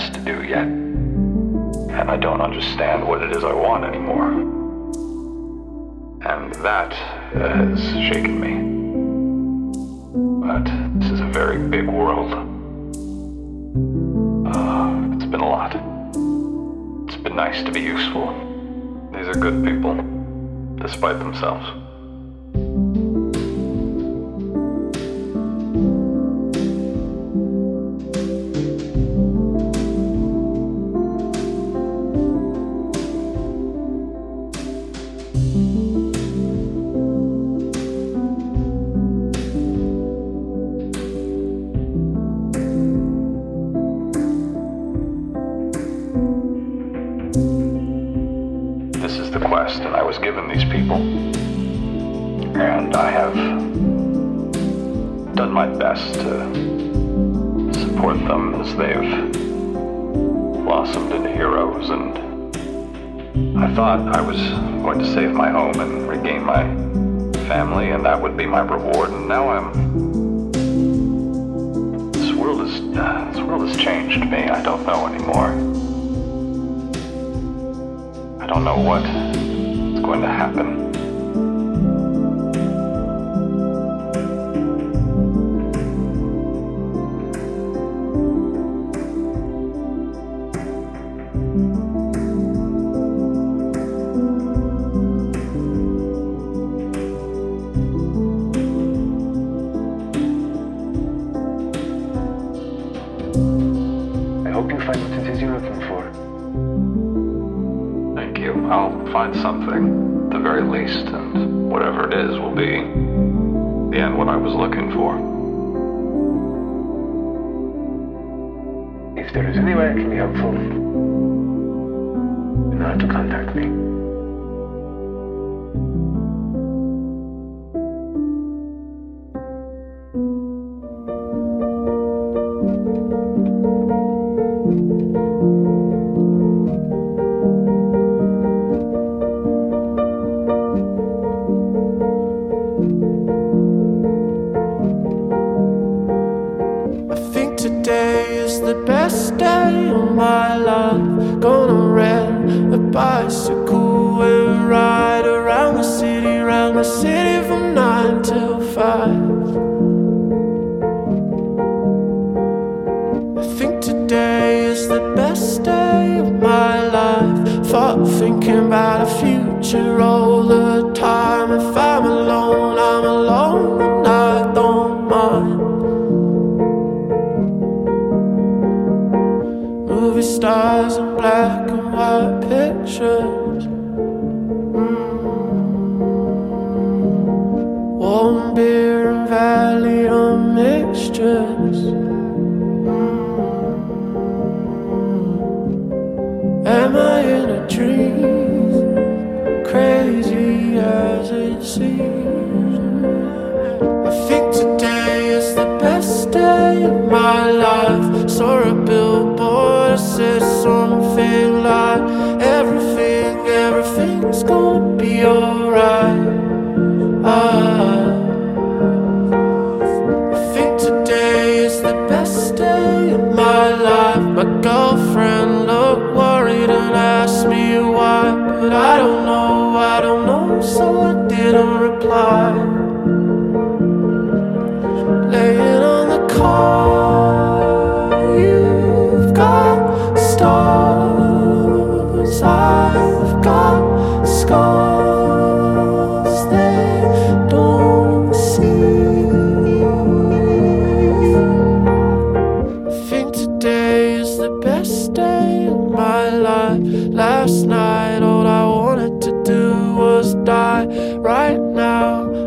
asked to do yet. And I don't understand what it is I want anymore. And that has shaken me. But this is a very big world. Uh, it's been a lot. It's been nice to be useful. These are good people, despite themselves. my reward, and now I'm. This world is. Uh, this world has changed me. I don't know anymore. I don't know what helpful. It's the best day of my life. Gonna rent a bicycle and ride around the city, around the city from nine till five. I think today is the best day of my life. Thought thinking about a future all the time. blood.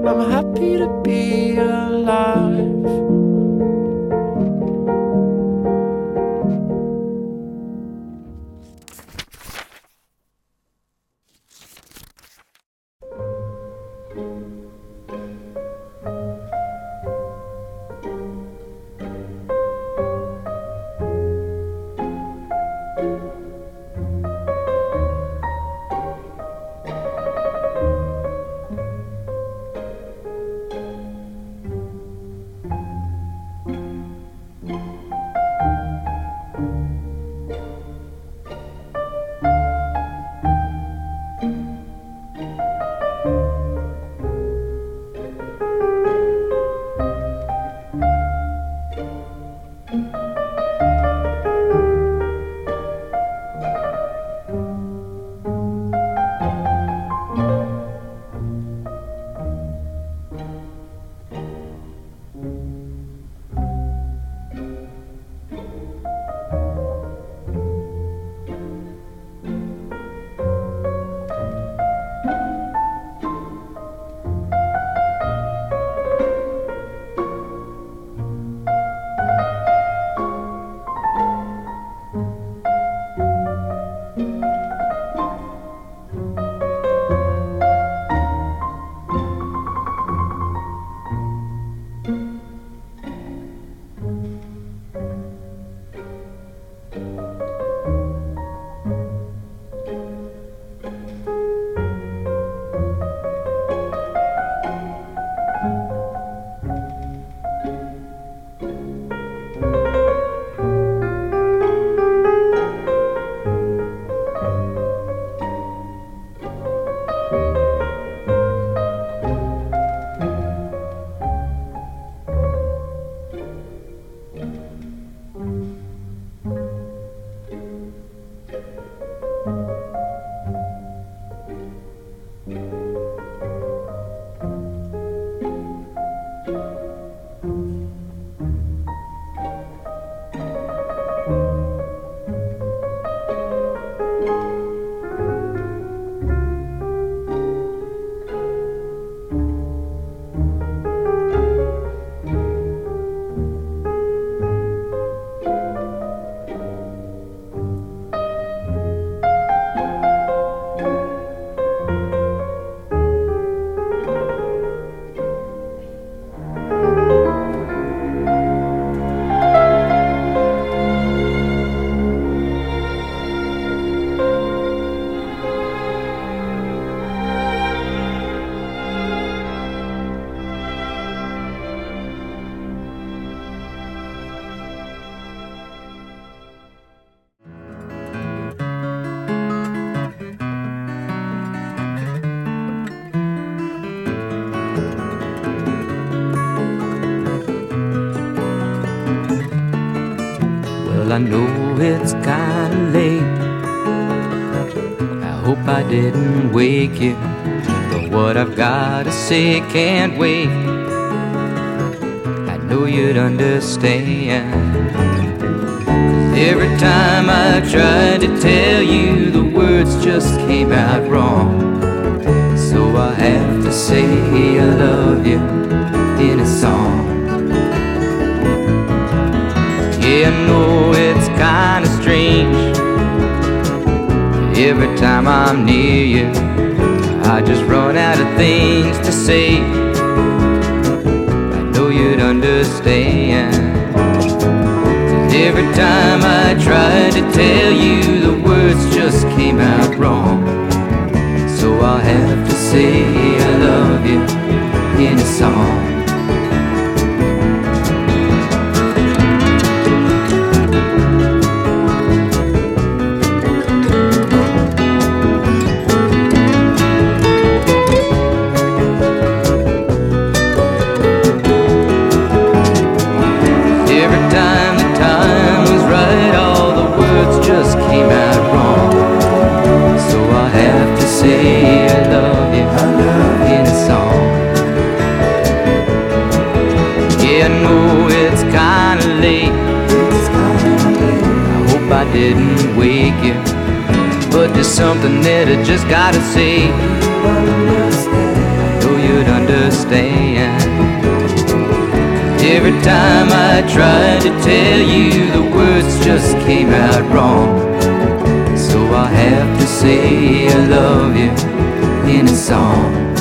I'm happy to be didn't wake you, but what I've gotta say can't wait. I know you'd understand. Every time I tried to tell you, the words just came out wrong. So I have to say I love you in a song. Yeah, I know it's kinda. Every time I'm near you, I just run out of things to say. I know you'd understand. Cause every time I tried to tell you, the words just came out wrong. So I'll have to say I love you in a song. Know it's kinda late. I hope I didn't wake you. But there's something that I just gotta say. I know you'd understand. Every time I tried to tell you, the words just came out wrong. So I have to say I love you in a song.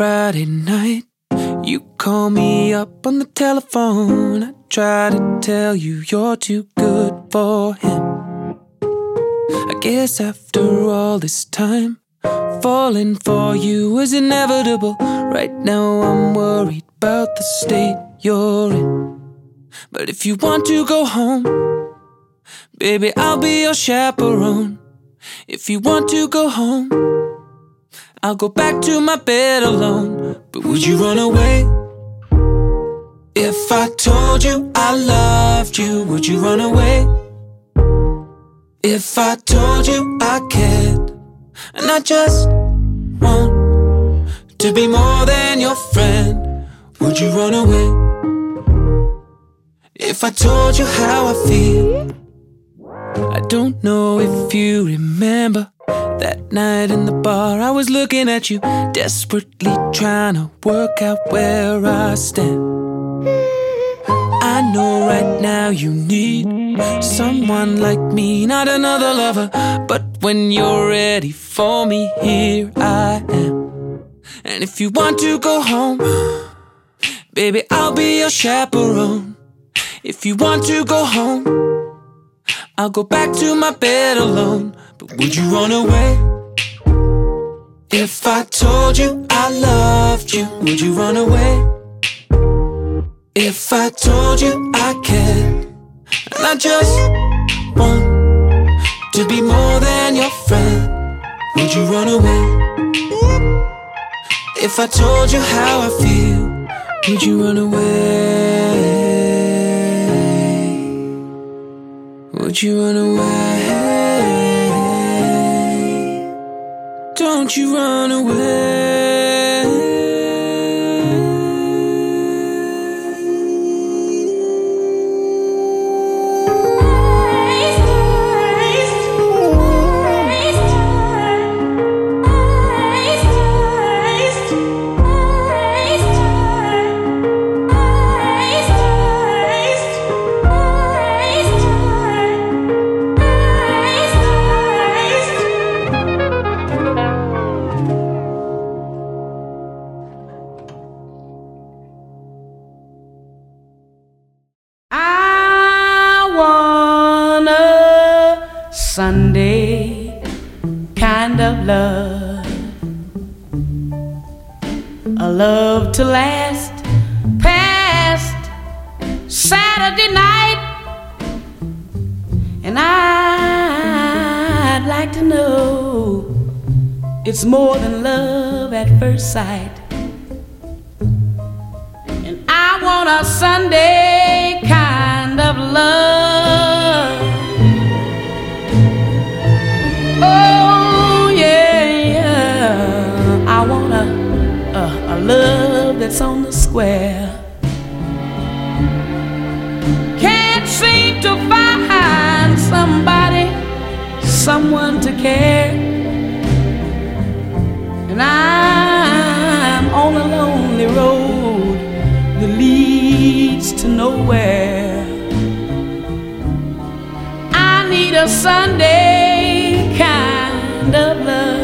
Friday night, you call me up on the telephone. I try to tell you you're too good for him. I guess after all this time, falling for you was inevitable. Right now, I'm worried about the state you're in. But if you want to go home, baby, I'll be your chaperone. If you want to go home, I'll go back to my bed alone. But would you run away? If I told you I loved you, would you run away? If I told you I cared, and I just want to be more than your friend, would you run away? If I told you how I feel, I don't know if you remember that night in the bar. I was looking at you, desperately trying to work out where I stand. I know right now you need someone like me, not another lover. But when you're ready for me, here I am. And if you want to go home, baby, I'll be your chaperone. If you want to go home, I'll go back to my bed alone. But would you run away? If I told you I loved you, would you run away? If I told you I cared, and I just want to be more than your friend, would you run away? If I told you how I feel, would you run away? Would you run away? Don't you run I like to know it's more than love at first sight. And I want a Sunday kind of love. Oh, yeah, yeah. I want a, a, a love that's on the square. Someone to care. And I'm on a lonely road that leads to nowhere. I need a Sunday kind of love.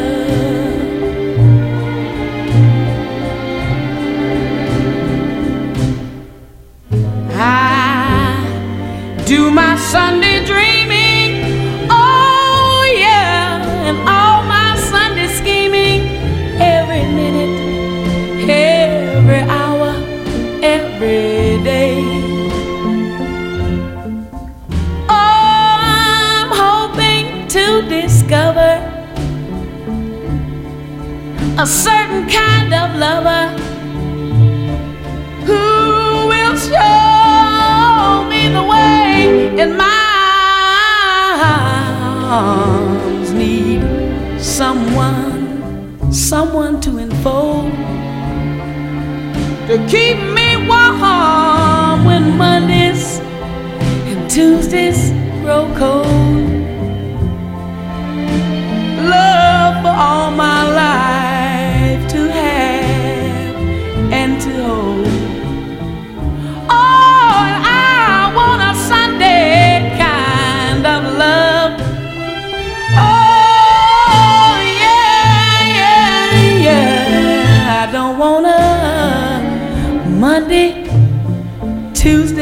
I do my Sunday dreaming. a certain kind of lover who will show me the way in my arms need someone, someone to enfold, to keep me warm when Mondays and Tuesdays grow cold. Love for all my life. Tuesday,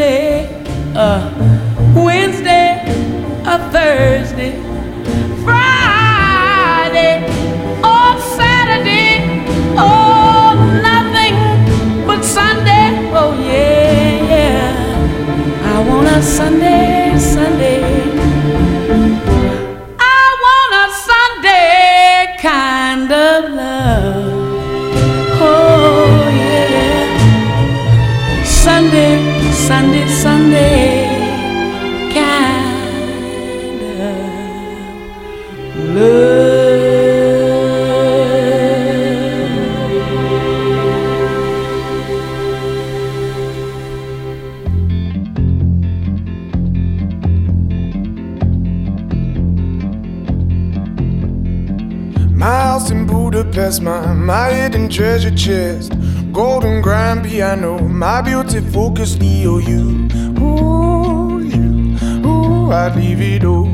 house in Budapest, my, my hidden treasure chest. Golden grand piano, my beauty focus EOU. Ooh, you, ooh, I'd leave it all.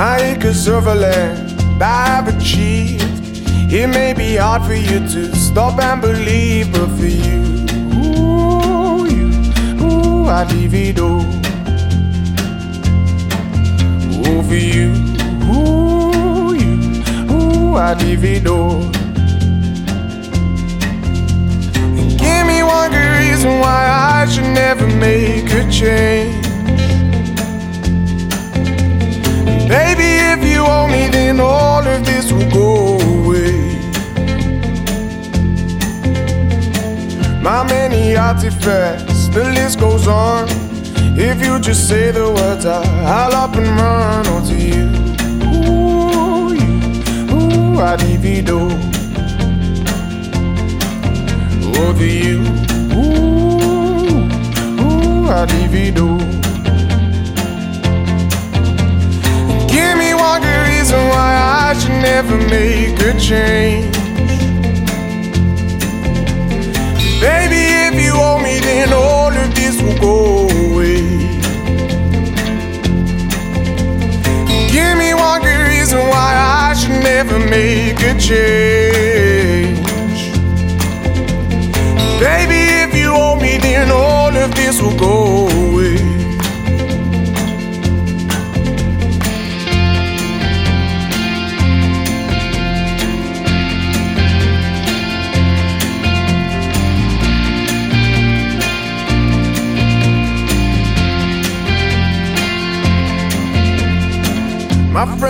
My acres of land I've achieved. It may be hard for you to stop and believe, but for you, ooh, you, ooh, I'd leave it all. For you, it all. And give me one good reason why I should never make a change. Baby, if you owe me, then all of this will go away. My many artifacts, the list goes on. If you just say the words, I'll up and run onto you. I divido. Over you, ooh, ooh, I divido. Give me one good reason why I should never make a change. Baby, if you owe me, then all of this will go away. Give me one good reason why I should never make a change. Baby, if you owe me, then all of this will go away. My friends and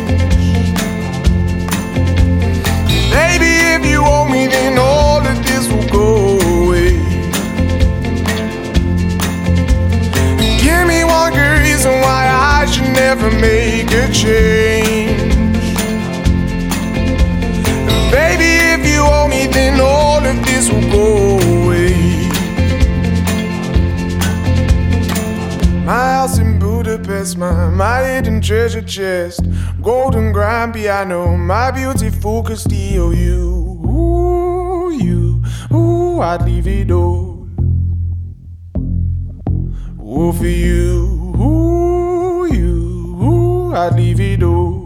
If you owe me, then all of this will go away. Give me one good reason why I should never make a change. Baby, if you owe me, then all of this will go away. My house in Budapest, my, my hidden treasure chest. Golden grand piano, my beautiful Castillo. You, ooh, you, ooh, I'd leave it all. Ooh, for you, ooh, you, ooh, I'd leave it all.